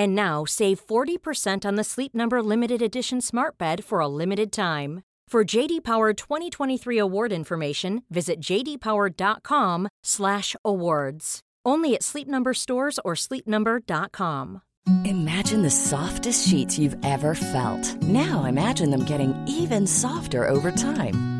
And now save 40% on the Sleep Number limited edition Smart Bed for a limited time. For JD Power 2023 award information, visit jdpower.com/awards. Only at Sleep Number stores or sleepnumber.com. Imagine the softest sheets you've ever felt. Now imagine them getting even softer over time.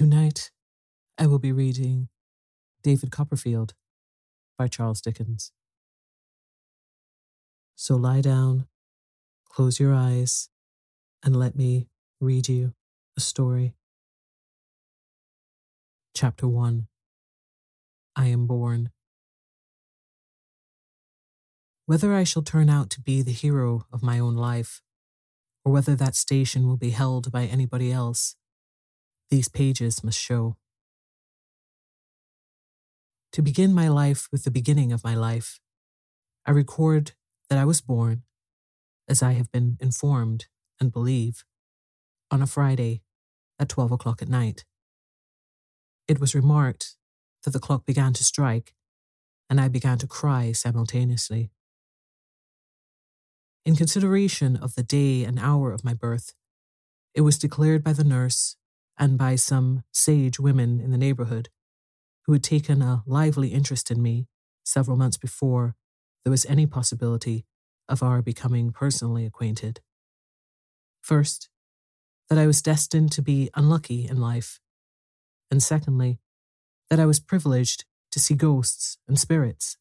Tonight, I will be reading David Copperfield by Charles Dickens. So lie down, close your eyes, and let me read you a story. Chapter 1 I Am Born. Whether I shall turn out to be the hero of my own life, or whether that station will be held by anybody else, these pages must show. To begin my life with the beginning of my life, I record that I was born, as I have been informed and believe, on a Friday at 12 o'clock at night. It was remarked that the clock began to strike, and I began to cry simultaneously. In consideration of the day and hour of my birth, it was declared by the nurse and by some sage women in the neighborhood who had taken a lively interest in me several months before there was any possibility of our becoming personally acquainted. First, that I was destined to be unlucky in life, and secondly, that I was privileged to see ghosts and spirits.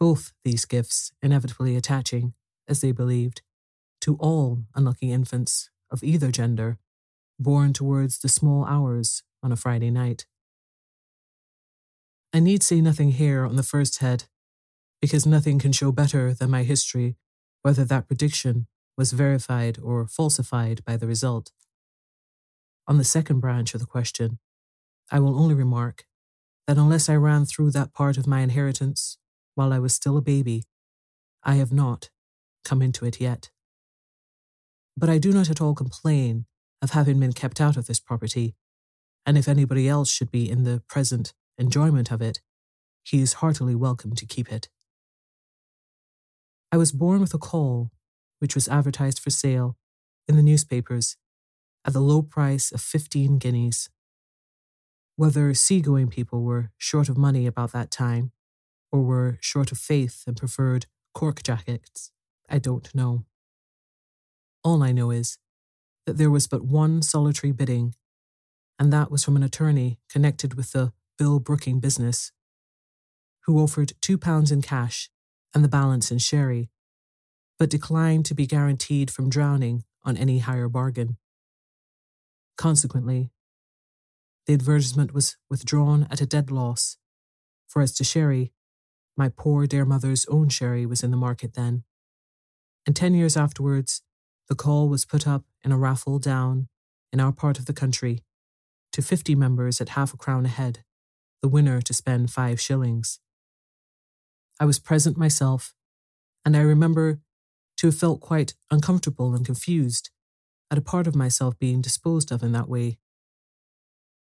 Both these gifts inevitably attaching, as they believed, to all unlucky infants of either gender born towards the small hours on a Friday night. I need say nothing here on the first head, because nothing can show better than my history whether that prediction was verified or falsified by the result. On the second branch of the question, I will only remark that unless I ran through that part of my inheritance while I was still a baby, I have not come into it yet. But I do not at all complain of having been kept out of this property, and if anybody else should be in the present enjoyment of it, he is heartily welcome to keep it. I was born with a caul, which was advertised for sale in the newspapers at the low price of fifteen guineas. Whether seagoing people were short of money about that time, or were short of faith and preferred cork jackets, I don't know. All I know is that there was but one solitary bidding, and that was from an attorney connected with the bill broking business, who offered two pounds in cash and the balance in sherry, but declined to be guaranteed from drowning on any higher bargain. Consequently, the advertisement was withdrawn at a dead loss, for as to sherry, my poor dear mother's own sherry was in the market then. And ten years afterwards, the caul was put up in a raffle down in our part of the country to fifty members at half a crown a head, the winner to spend five shillings. I was present myself, and I remember to have felt quite uncomfortable and confused at a part of myself being disposed of in that way.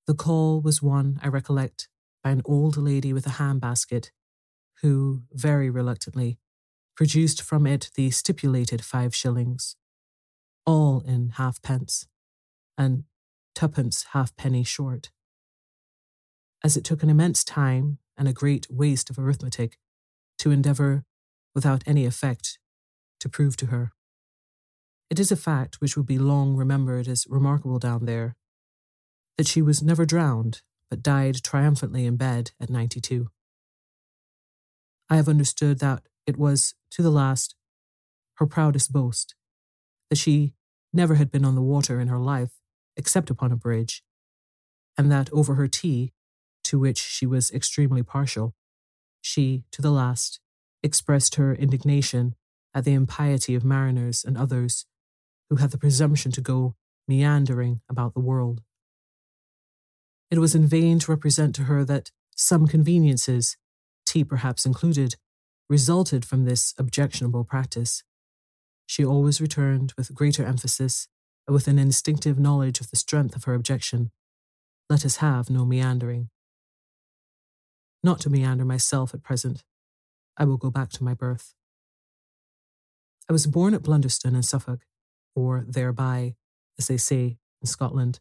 The caul was won, I recollect, by an old lady with a hand basket, who, very reluctantly, produced from it the stipulated five shillings, all in halfpence, and twopence halfpenny short. As it took an immense time and a great waste of arithmetic to endeavour, without any effect, to prove to her. It is a fact which will be long remembered as remarkable down there that she was never drowned, but died triumphantly in bed at 92. I have understood that it was, to the last, her proudest boast, that she never had been on the water in her life except upon a bridge, and that over her tea, to which she was extremely partial, she, to the last, expressed her indignation at the impiety of mariners and others who had the presumption to go meandering about the world. It was in vain to represent to her that some conveniences, tea perhaps included, resulted from this objectionable practice. She always returned with greater emphasis and with an instinctive knowledge of the strength of her objection. Let us have no meandering. Not to meander myself at present. I will go back to my birth. I was born at Blunderstone in Suffolk, or thereby, as they say in Scotland.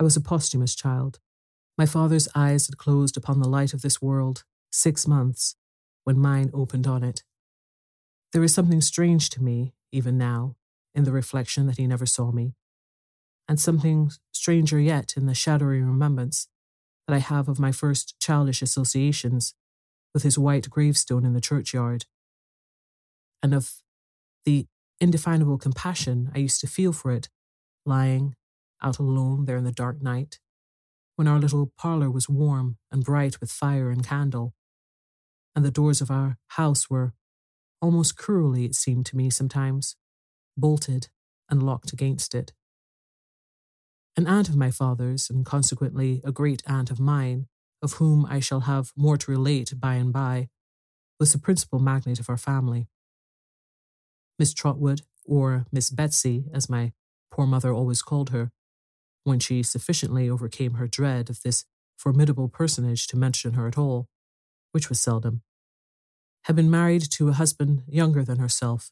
I was a posthumous child. My father's eyes had closed upon the light of this world six months when mine opened on it. There is something strange to me, even now, in the reflection that he never saw me, and something stranger yet in the shadowy remembrance that I have of my first childish associations with his white gravestone in the churchyard, and of the indefinable compassion I used to feel for it, lying out alone there in the dark night, when our little parlour was warm and bright with fire and candle, and the doors of our house were, almost cruelly it seemed to me sometimes, bolted and locked against it. An aunt of my father's, and consequently a great aunt of mine, of whom I shall have more to relate by and by, was the principal magnate of our family. Miss Trotwood, or Miss Betsy, as my poor mother always called her, when she sufficiently overcame her dread of this formidable personage to mention her at all, which was seldom, had been married to a husband younger than herself,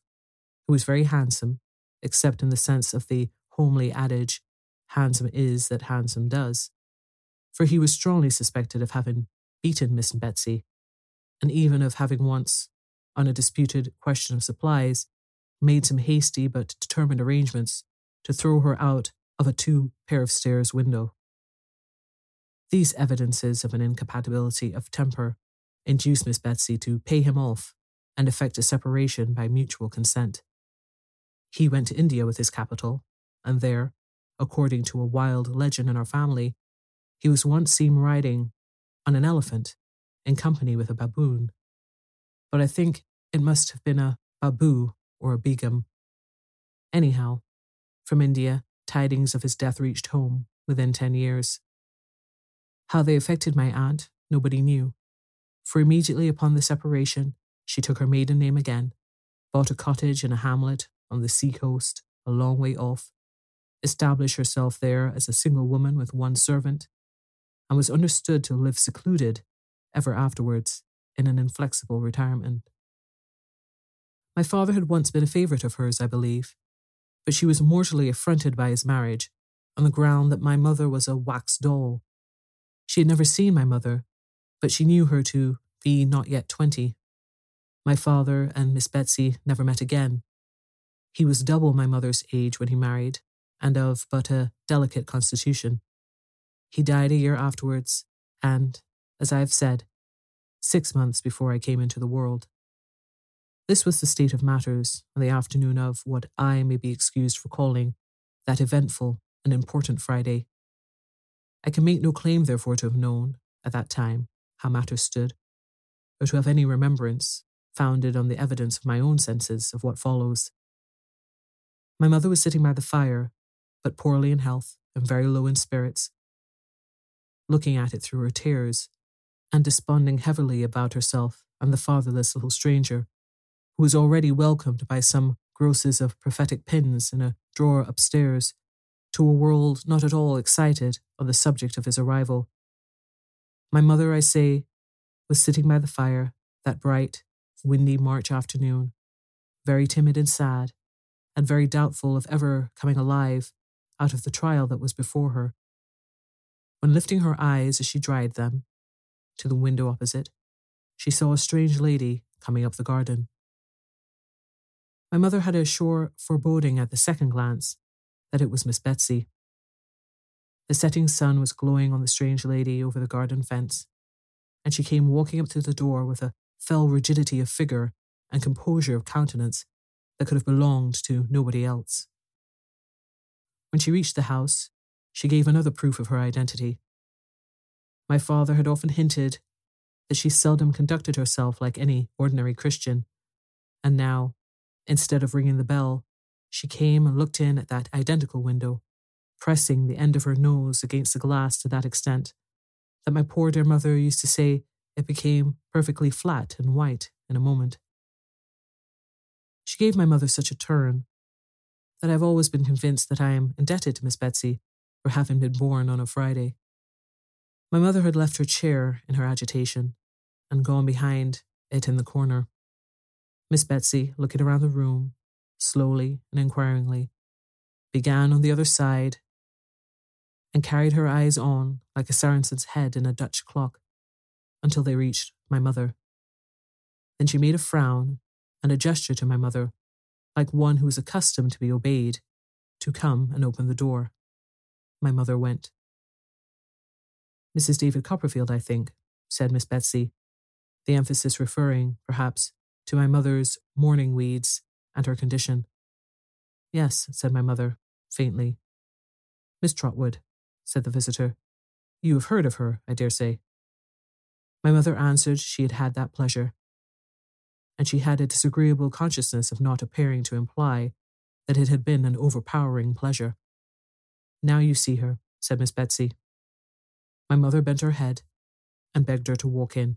who was very handsome, except in the sense of the homely adage, handsome is that handsome does, for he was strongly suspected of having beaten Miss Betsy, and even of having once, on a disputed question of supplies, made some hasty but determined arrangements to throw her out of a two pair of stairs window. These evidences of an incompatibility of temper induced Miss Betsy to pay him off and effect a separation by mutual consent. He went to India with his capital, and there, according to a wild legend in our family, he was once seen riding on an elephant in company with a baboon. But I think it must have been a babu or a begum. Anyhow, from India, tidings of his death reached home within ten years. How they affected my aunt, nobody knew, for immediately upon the separation, she took her maiden name again, bought a cottage in a hamlet on the sea coast, a long way off, established herself there as a single woman with one servant, and was understood to live secluded ever afterwards in an inflexible retirement. My father had once been a favourite of hers, I believe, but she was mortally affronted by his marriage on the ground that my mother was a wax doll. She had never seen my mother, but she knew her to be not yet twenty. My father and Miss Betsy never met again. He was double my mother's age when he married, and of but a delicate constitution. He died a year afterwards, and, as I have said, six months before I came into the world. This was the state of matters on the afternoon of what I may be excused for calling that eventful and important Friday. I can make no claim, therefore, to have known, at that time, how matters stood, or to have any remembrance, founded on the evidence of my own senses, of what follows. My mother was sitting by the fire, but poorly in health and very low in spirits, looking at it through her tears, and desponding heavily about herself and the fatherless little stranger, who was already welcomed by some grosses of prophetic pins in a drawer upstairs to a world not at all excited on the subject of his arrival. My mother, I say, was sitting by the fire that bright, windy March afternoon, very timid and sad, and very doubtful of ever coming alive out of the trial that was before her. When lifting her eyes as she dried them to the window opposite, she saw a strange lady coming up the garden. My mother had a sure foreboding at the second glance that it was Miss Betsy. The setting sun was glowing on the strange lady over the garden fence, and she came walking up to the door with a fell rigidity of figure and composure of countenance that could have belonged to nobody else. When she reached the house, she gave another proof of her identity. My father had often hinted that she seldom conducted herself like any ordinary Christian, and now, instead of ringing the bell, she came and looked in at that identical window pressing the end of her nose against the glass to that extent that my poor dear mother used to say it became perfectly flat and white in a moment. She gave my mother such a turn that I've always been convinced that I am indebted to Miss Betsy for having been born on a Friday. My mother had left her chair in her agitation and gone behind it in the corner. Miss Betsy, looking around the room, slowly and inquiringly, began on the other side and carried her eyes on like a Saracen's head in a Dutch clock until they reached my mother. Then she made a frown and a gesture to my mother, like one who was accustomed to be obeyed, to come and open the door. My mother went. Mrs. David Copperfield, I think, said Miss Betsy, the emphasis referring, perhaps, to my mother's mourning weeds and her condition. Yes, said my mother, faintly. Miss Trotwood, said the visitor. You have heard of her, I dare say. My mother answered she had had that pleasure, and she had a disagreeable consciousness of not appearing to imply that it had been an overpowering pleasure. Now you see her, said Miss Betsy. My mother bent her head and begged her to walk in.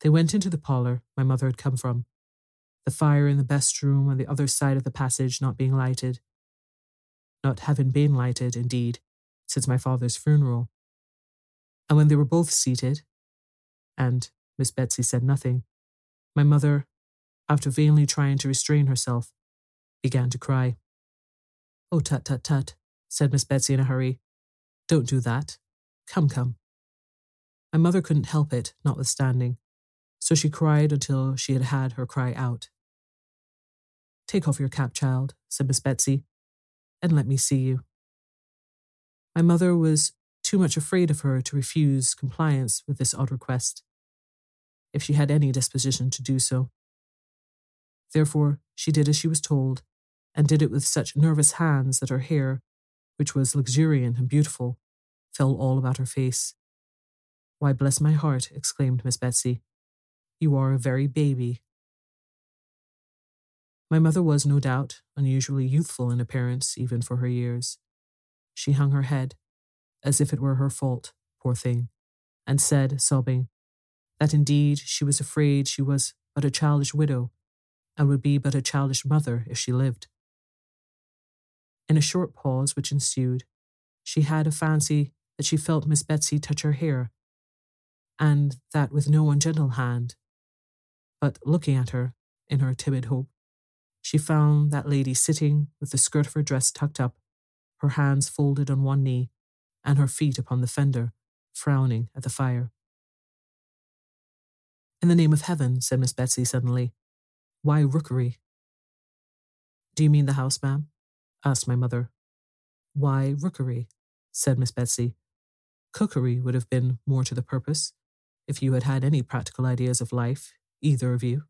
They went into the parlour my mother had come from, the fire in the best room on the other side of the passage not being lighted, not having been lighted, indeed, since my father's funeral. And when they were both seated, and Miss Betsy said nothing, my mother, after vainly trying to restrain herself, began to cry. Oh, tut, tut, tut, said Miss Betsy in a hurry. Don't do that. Come, come. My mother couldn't help it, notwithstanding, so she cried until she had had her cry out. Take off your cap, child, said Miss Betsy, and let me see you. My mother was too much afraid of her to refuse compliance with this odd request, if she had any disposition to do so. Therefore, she did as she was told, and did it with such nervous hands that her hair, which was luxuriant and beautiful, fell all about her face, Why, bless my heart, exclaimed Miss Betsy. You are a very baby. My mother was, no doubt, unusually youthful in appearance, even for her years. She hung her head, as if it were her fault, poor thing, and said, sobbing, that indeed she was afraid she was but a childish widow, and would be but a childish mother if she lived. In a short pause which ensued, she had a fancy that she felt Miss Betsy touch her hair, and that with no ungentle hand. But looking at her, in her timid hope, she found that lady sitting with the skirt of her dress tucked up, her hands folded on one knee, and her feet upon the fender, frowning at the fire. In the name of heaven, said Miss Betsy suddenly, why rookery? Do you mean the house, ma'am? asked my mother. Why rookery? said Miss Betsy. Cookery would have been more to the purpose, if you had had any practical ideas of life, either of you.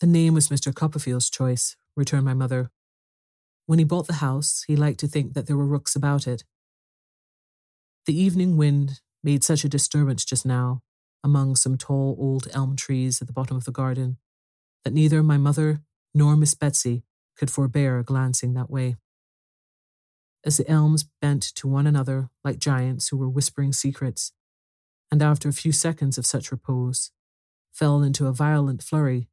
The name was Mr. Copperfield's choice, returned my mother. When he bought the house, he liked to think that there were rooks about it. The evening wind made such a disturbance just now, among some tall old elm trees at the bottom of the garden, that neither my mother nor Miss Betsy could forbear glancing that way. As the elms bent to one another like giants who were whispering secrets, and after a few seconds of such repose, fell into a violent flurry,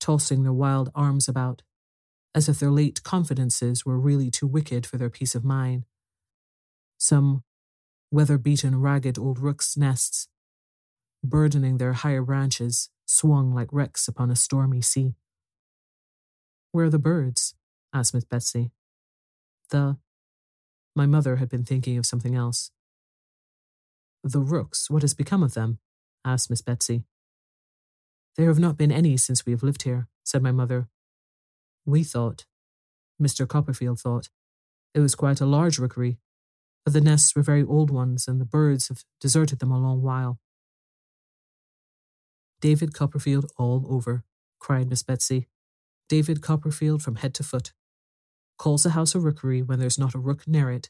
tossing their wild arms about, as if their late confidences were really too wicked for their peace of mind. Some weather beaten, ragged old rooks' nests, burdening their higher branches, swung like wrecks upon a stormy sea. Where are the birds? asked Miss Betsy. The. My mother had been thinking of something else. The rooks, what has become of them? asked Miss Betsy. There have not been any since we have lived here, said my mother. We thought, Mr. Copperfield thought, it was quite a large rookery, but the nests were very old ones and the birds have deserted them a long while. David Copperfield all over, cried Miss Betsy. David Copperfield from head to foot. Calls a house a rookery when there's not a rook near it,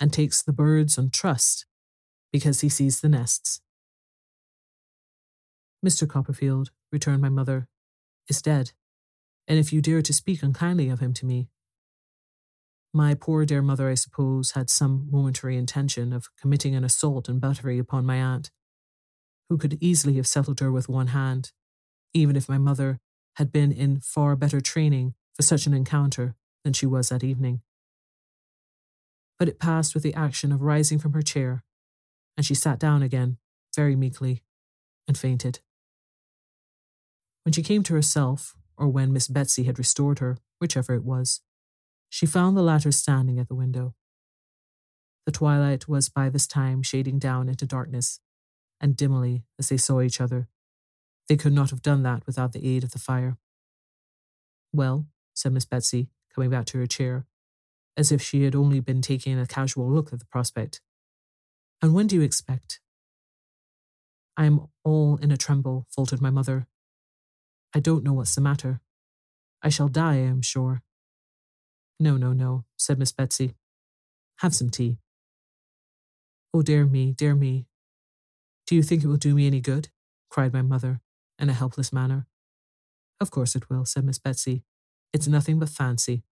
and takes the birds on trust because he sees the nests. Mr. Copperfield, returned my mother, is dead, and if you dare to speak unkindly of him to me, my poor dear mother, I suppose, had some momentary intention of committing an assault and battery upon my aunt, who could easily have settled her with one hand, even if my mother had been in far better training for such an encounter than she was that evening. But it passed with the action of rising from her chair and she sat down again, very meekly, and fainted. When she came to herself, or when Miss Betsy had restored her, whichever it was, she found the latter standing at the window. The twilight was by this time shading down into darkness, and dimly, as they saw each other, they could not have done that without the aid of the fire. Well, said Miss Betsy, coming back to her chair, as if she had only been taking a casual look at the prospect. And when do you expect? I am all in a tremble, faltered my mother. I don't know what's the matter. I shall die, I am sure. No, no, no, said Miss Betsy. Have some tea. Oh, dear me, dear me. Do you think it will do me any good? cried my mother, in a helpless manner. Of course it will, said Miss Betsy. It's nothing but fancy.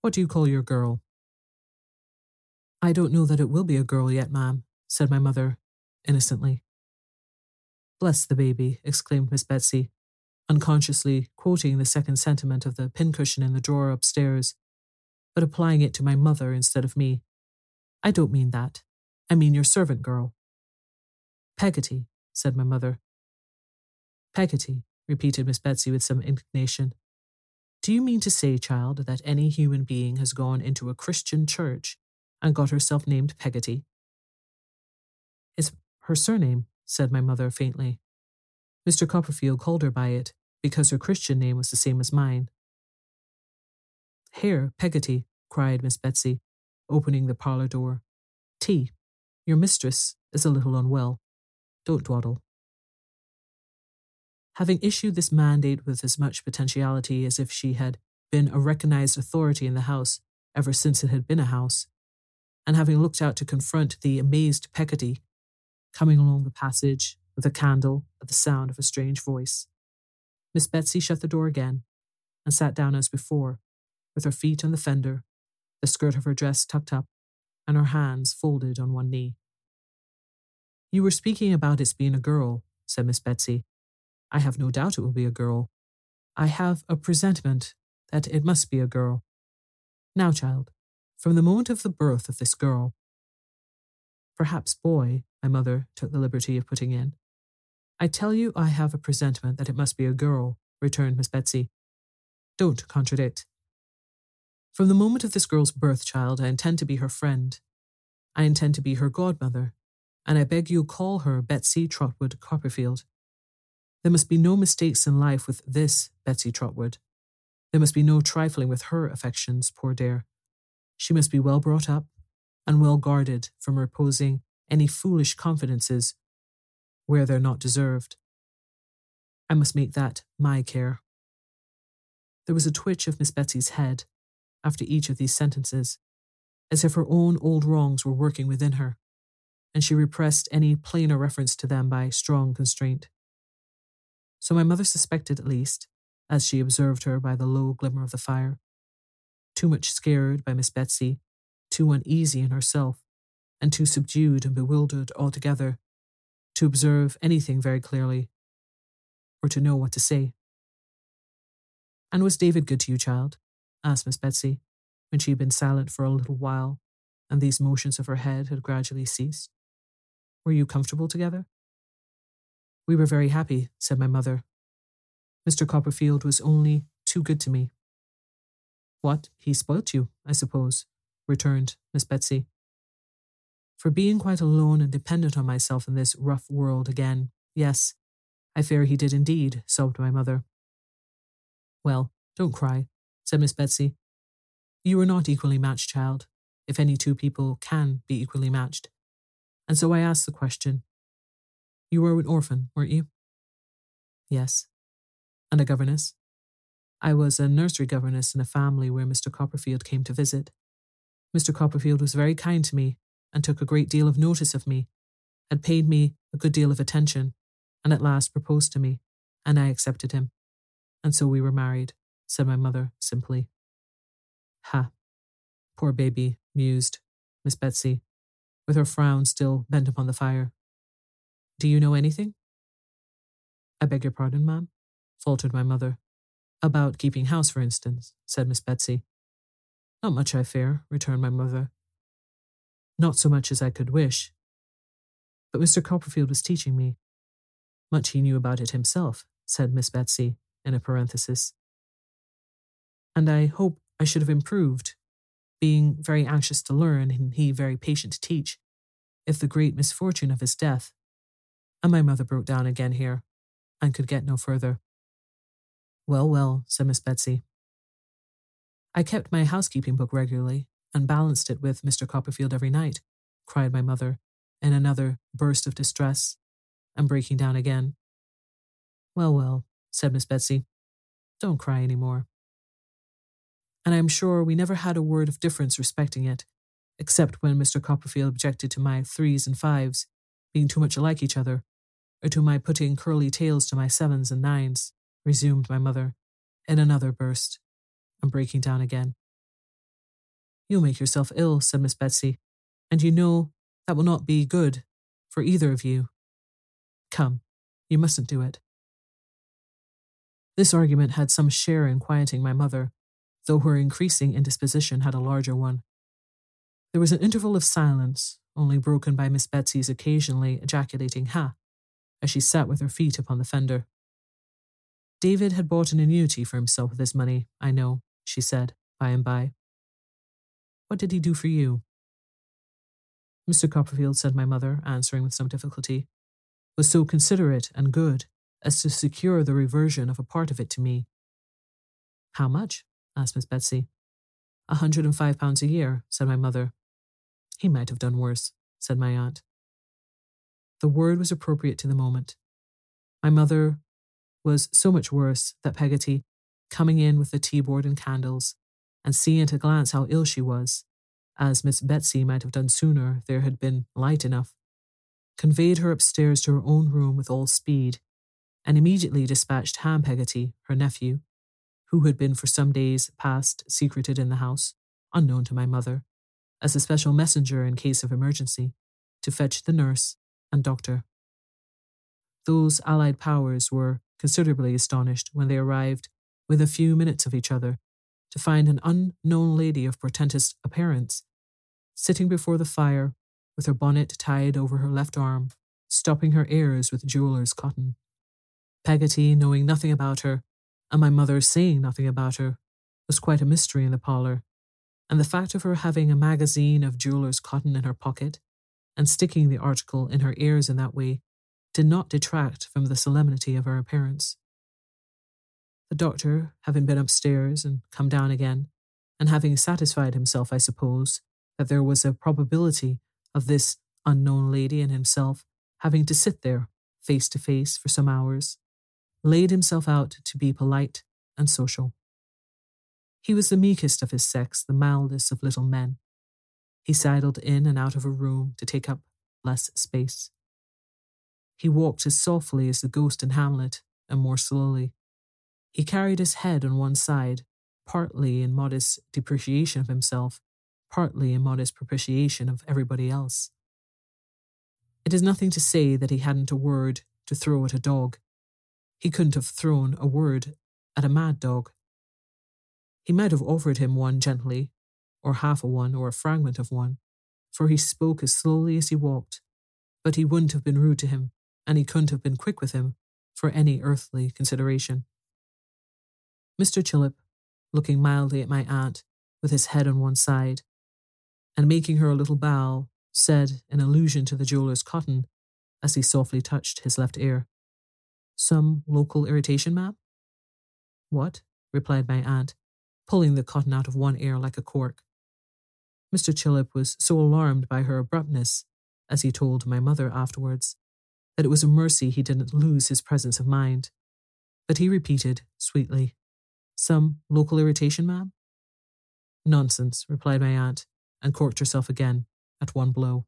What do you call your girl? I don't know that it will be a girl yet, ma'am, said my mother, innocently. Bless the baby, exclaimed Miss Betsy, unconsciously quoting the second sentiment of the pincushion in the drawer upstairs, but applying it to my mother instead of me. I don't mean that. I mean your servant girl. Peggotty, said my mother. Peggotty, repeated Miss Betsy with some indignation. Do you mean to say, child, that any human being has gone into a Christian church and got herself named Peggotty. It's her surname, said my mother faintly. Mr. Copperfield called her by it because her Christian name was the same as mine. Here, Peggotty, cried Miss Betsy, opening the parlour door. Tea. Your mistress is a little unwell. Don't dawdle. Having issued this mandate with as much potentiality as if she had been a recognized authority in the house ever since it had been a house, and having looked out to confront the amazed Peggotty coming along the passage with a candle at the sound of a strange voice. Miss Betsy shut the door again and sat down as before, with her feet on the fender, the skirt of her dress tucked up, and her hands folded on one knee. You were speaking about its being a girl, said Miss Betsy. I have no doubt it will be a girl. I have a presentiment that it must be a girl. Now, child, from the moment of the birth of this girl, perhaps boy, my mother took the liberty of putting in. I tell you, I have a presentiment that it must be a girl, returned Miss Betsy. Don't contradict. From the moment of this girl's birth, child, I intend to be her friend. I intend to be her godmother, and I beg you'll call her Betsy Trotwood Copperfield. There must be no mistakes in life with this Betsy Trotwood. There must be no trifling with her affections, poor dear. She must be well brought up and well guarded from reposing any foolish confidences where they're not deserved. I must make that my care. There was a twitch of Miss Betsy's head after each of these sentences, as if her own old wrongs were working within her, and she repressed any plainer reference to them by strong constraint. So my mother suspected at least, as she observed her by the low glimmer of the fire, too much scared by Miss Betsy, too uneasy in herself, and too subdued and bewildered altogether to observe anything very clearly, or to know what to say. And was David good to you, child? asked Miss Betsy, when she had been silent for a little while, and these motions of her head had gradually ceased. Were you comfortable together? We were very happy, said my mother. Mr. Copperfield was only too good to me. What, he spoilt you, I suppose, returned Miss Betsy. For being quite alone and dependent on myself in this rough world again, yes, I fear he did indeed, sobbed my mother. Well, don't cry, said Miss Betsy. You are not equally matched, child, if any two people can be equally matched. And so I asked the question You were an orphan, weren't you? Yes. And a governess? I was a nursery governess in a family where Mr. Copperfield came to visit. Mr. Copperfield was very kind to me and took a great deal of notice of me, had paid me a good deal of attention, and at last proposed to me, and I accepted him. And so we were married, said my mother simply. Ha! Poor baby, mused Miss Betsy, with her frown still bent upon the fire. Do you know anything? I beg your pardon, ma'am, faltered my mother. About keeping house, for instance, said Miss Betsy. Not much, I fear, returned my mother. Not so much as I could wish. But Mr. Copperfield was teaching me. Much he knew about it himself, said Miss Betsy in a parenthesis. And I hope I should have improved, being very anxious to learn and he very patient to teach, if the great misfortune of his death. And my mother broke down again here, and could get no further. Well, well, said Miss Betsy. I kept my housekeeping book regularly and balanced it with Mr. Copperfield every night, cried my mother, in another burst of distress, and breaking down again. Well, well, said Miss Betsy, don't cry any more. And I am sure we never had a word of difference respecting it, except when Mr. Copperfield objected to my threes and fives being too much alike each other, or to my putting curly tails to my sevens and nines, resumed my mother, in another burst, and breaking down again. You'll make yourself ill, said Miss Betsy, and you know that will not be good for either of you. Come, you mustn't do it. This argument had some share in quieting my mother, though her increasing indisposition had a larger one. There was an interval of silence, only broken by Miss Betsy's occasionally ejaculating ha, as she sat with her feet upon the fender. David had bought an annuity for himself with his money, I know, she said, by and by. What did he do for you? Mr. Copperfield, said my mother, answering with some difficulty, was so considerate and good as to secure the reversion of a part of it to me. How much? asked Miss Betsy. A hundred and five pounds a year, said my mother. He might have done worse, said my aunt. The word was appropriate to the moment. My mother was so much worse that Peggotty, coming in with the tea board and candles, and seeing at a glance how ill she was, as Miss Betsy might have done sooner there had been light enough, conveyed her upstairs to her own room with all speed, and immediately dispatched Ham Peggotty, her nephew, who had been for some days past secreted in the house, unknown to my mother, as a special messenger in case of emergency, to fetch the nurse and doctor. Those allied powers were considerably astonished when they arrived within a few minutes of each other to find an unknown lady of portentous appearance sitting before the fire with her bonnet tied over her left arm, stopping her ears with jeweller's cotton. Peggotty, knowing nothing about her, and my mother saying nothing about her, was quite a mystery in the parlour, and the fact of her having a magazine of jeweller's cotton in her pocket and sticking the article in her ears in that way did not detract from the solemnity of her appearance. The doctor, having been upstairs and come down again, and having satisfied himself, I suppose, that there was a probability of this unknown lady and himself having to sit there face to face for some hours, laid himself out to be polite and social. He was the meekest of his sex, the mildest of little men. He sidled in and out of a room to take up less space. He walked as softly as the ghost in Hamlet, and more slowly. He carried his head on one side, partly in modest depreciation of himself, partly in modest propitiation of everybody else. It is nothing to say that he hadn't a word to throw at a dog. He couldn't have thrown a word at a mad dog. He might have offered him one gently, or half a one, or a fragment of one, for he spoke as slowly as he walked, but he wouldn't have been rude to him, and he couldn't have been quick with him for any earthly consideration. Mr. Chillip, looking mildly at my aunt, with his head on one side, and making her a little bow, said, in allusion to the jeweller's cotton, as he softly touched his left ear, Some local irritation, ma'am? What? replied my aunt, pulling the cotton out of one ear like a cork. Mr. Chillip was so alarmed by her abruptness, as he told my mother afterwards, that it was a mercy he didn't lose his presence of mind. But he repeated, sweetly, Some local irritation, ma'am? Nonsense, replied my aunt, and corked herself again at one blow.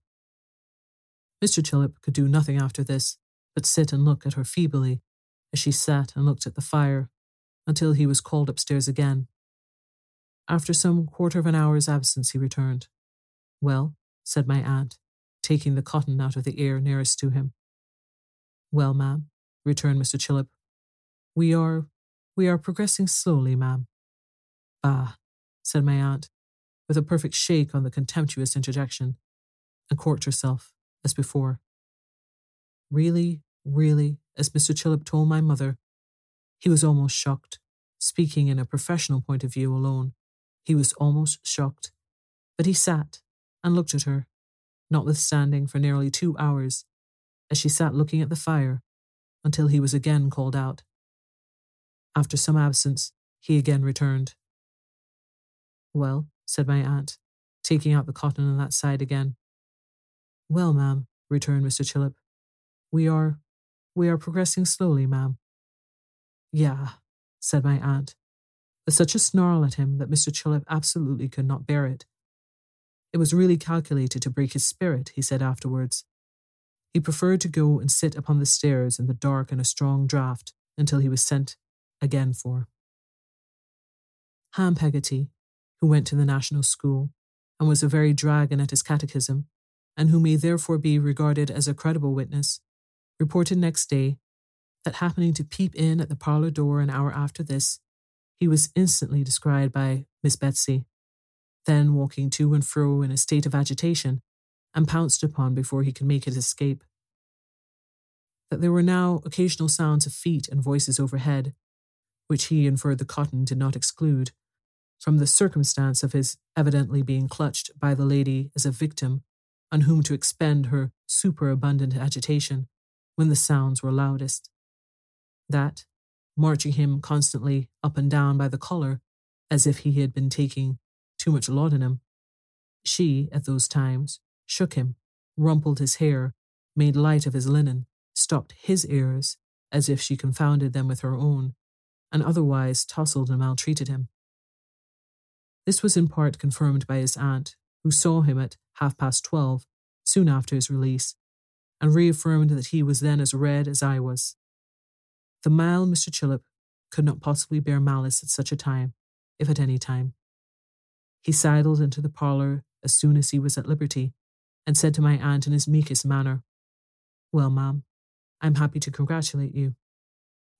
Mr. Chillip could do nothing after this but sit and look at her feebly as she sat and looked at the fire until he was called upstairs again. After some quarter of an hour's absence, he returned. Well, said my aunt, taking the cotton out of the ear nearest to him. Well, ma'am, returned Mr. Chillip, we are, we are progressing slowly, ma'am. Bah, said my aunt, with a perfect shake on the contemptuous interjection, and corked herself as before. Really, really, as Mr. Chillip told my mother, he was almost shocked, speaking in a professional point of view alone. He was almost shocked. But he sat and looked at her, notwithstanding, for nearly two hours, as she sat looking at the fire, until he was again called out. After some absence, he again returned. Well, said my aunt, taking out the cotton on that side again. Well, ma'am, returned Mr. Chillip, we are, we are progressing slowly, ma'am. Yeah, said my aunt, with such a snarl at him that Mr. Chillip absolutely could not bear it. It was really calculated to break his spirit, he said afterwards. He preferred to go and sit upon the stairs in the dark in a strong draught until he was sent again for. Ham Peggotty, who went to the national school and was a very dragon at his catechism, and who may therefore be regarded as a credible witness, reported next day that happening to peep in at the parlour door an hour after this, he was instantly descried by Miss Betsy, then walking to and fro in a state of agitation, and pounced upon before he could make his escape. That there were now occasional sounds of feet and voices overhead, which he inferred the cotton did not exclude, from the circumstance of his evidently being clutched by the lady as a victim on whom to expend her superabundant agitation when the sounds were loudest. That, marching him constantly up and down by the collar, as if he had been taking too much laudanum, she, at those times, shook him, rumpled his hair, made light of his linen, stopped his ears as if she confounded them with her own, and otherwise tousled and maltreated him. This was in part confirmed by his aunt, who saw him at half past twelve, soon after his release, and reaffirmed that he was then as red as I was. The mild Mr. Chillip could not possibly bear malice at such a time, if at any time. He sidled into the parlour as soon as he was at liberty, and said to my aunt in his meekest manner, Well, ma'am, I'm happy to congratulate you.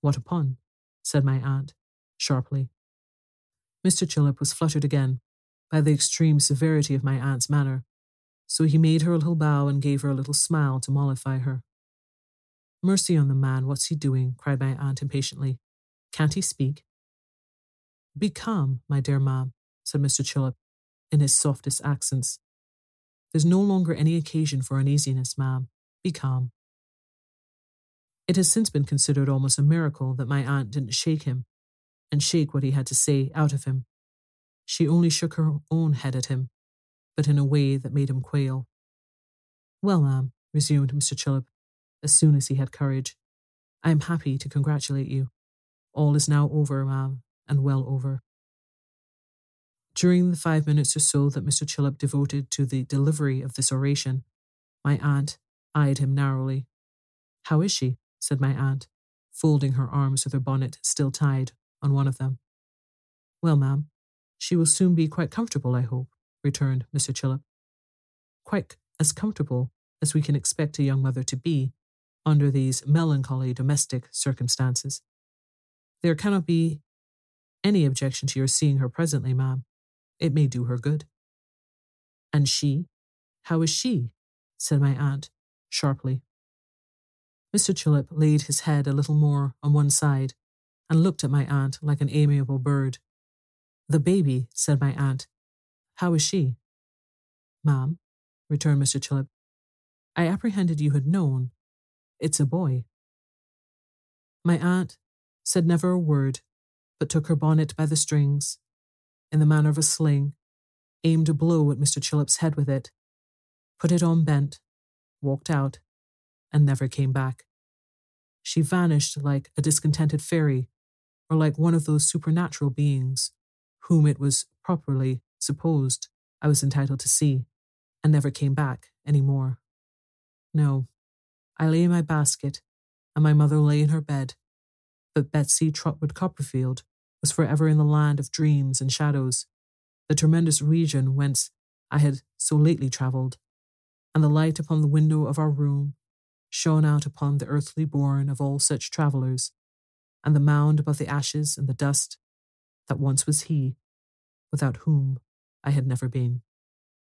What upon? Said my aunt, sharply. Mr. Chillip was fluttered again by the extreme severity of my aunt's manner, so he made her a little bow and gave her a little smile to mollify her. Mercy on the man, what's he doing? cried my aunt impatiently. Can't he speak? Be calm, my dear ma'am, said Mr. Chillip in his softest accents. There's no longer any occasion for uneasiness, ma'am. Be calm. It has since been considered almost a miracle that my aunt didn't shake him and shake what he had to say out of him. She only shook her own head at him, but in a way that made him quail. Well, ma'am, resumed Mr. Chillip, as soon as he had courage, I am happy to congratulate you. All is now over, ma'am, and well over. During the five minutes or so that Mr. Chillip devoted to the delivery of this oration, my aunt eyed him narrowly. How is she? Said my aunt, folding her arms with her bonnet still tied on one of them. Well, ma'am, she will soon be quite comfortable, I hope, returned Mr. Chillip. Quite as comfortable as we can expect a young mother to be under these melancholy domestic circumstances. There cannot be any objection to your seeing her presently, ma'am. It may do her good. And she? How is she? said my aunt, sharply. Mr. Chillip laid his head a little more on one side and looked at my aunt like an amiable bird. The baby, said my aunt. How is she? Ma'am, returned Mr. Chillip, I apprehended you had known. It's a boy. My aunt said never a word, but took her bonnet by the strings, in the manner of a sling, aimed a blow at Mr. Chillip's head with it, put it on bent, walked out, and never came back. She vanished like a discontented fairy, or like one of those supernatural beings whom it was properly supposed I was entitled to see, and never came back any more. No, I lay in my basket, and my mother lay in her bed, but Betsey Trotwood Copperfield was forever in the land of dreams and shadows, the tremendous region whence I had so lately travelled, and the light upon the window of our room shone out upon the earthly bourne of all such travellers, and the mound above the ashes and the dust that once was he, without whom I had never been.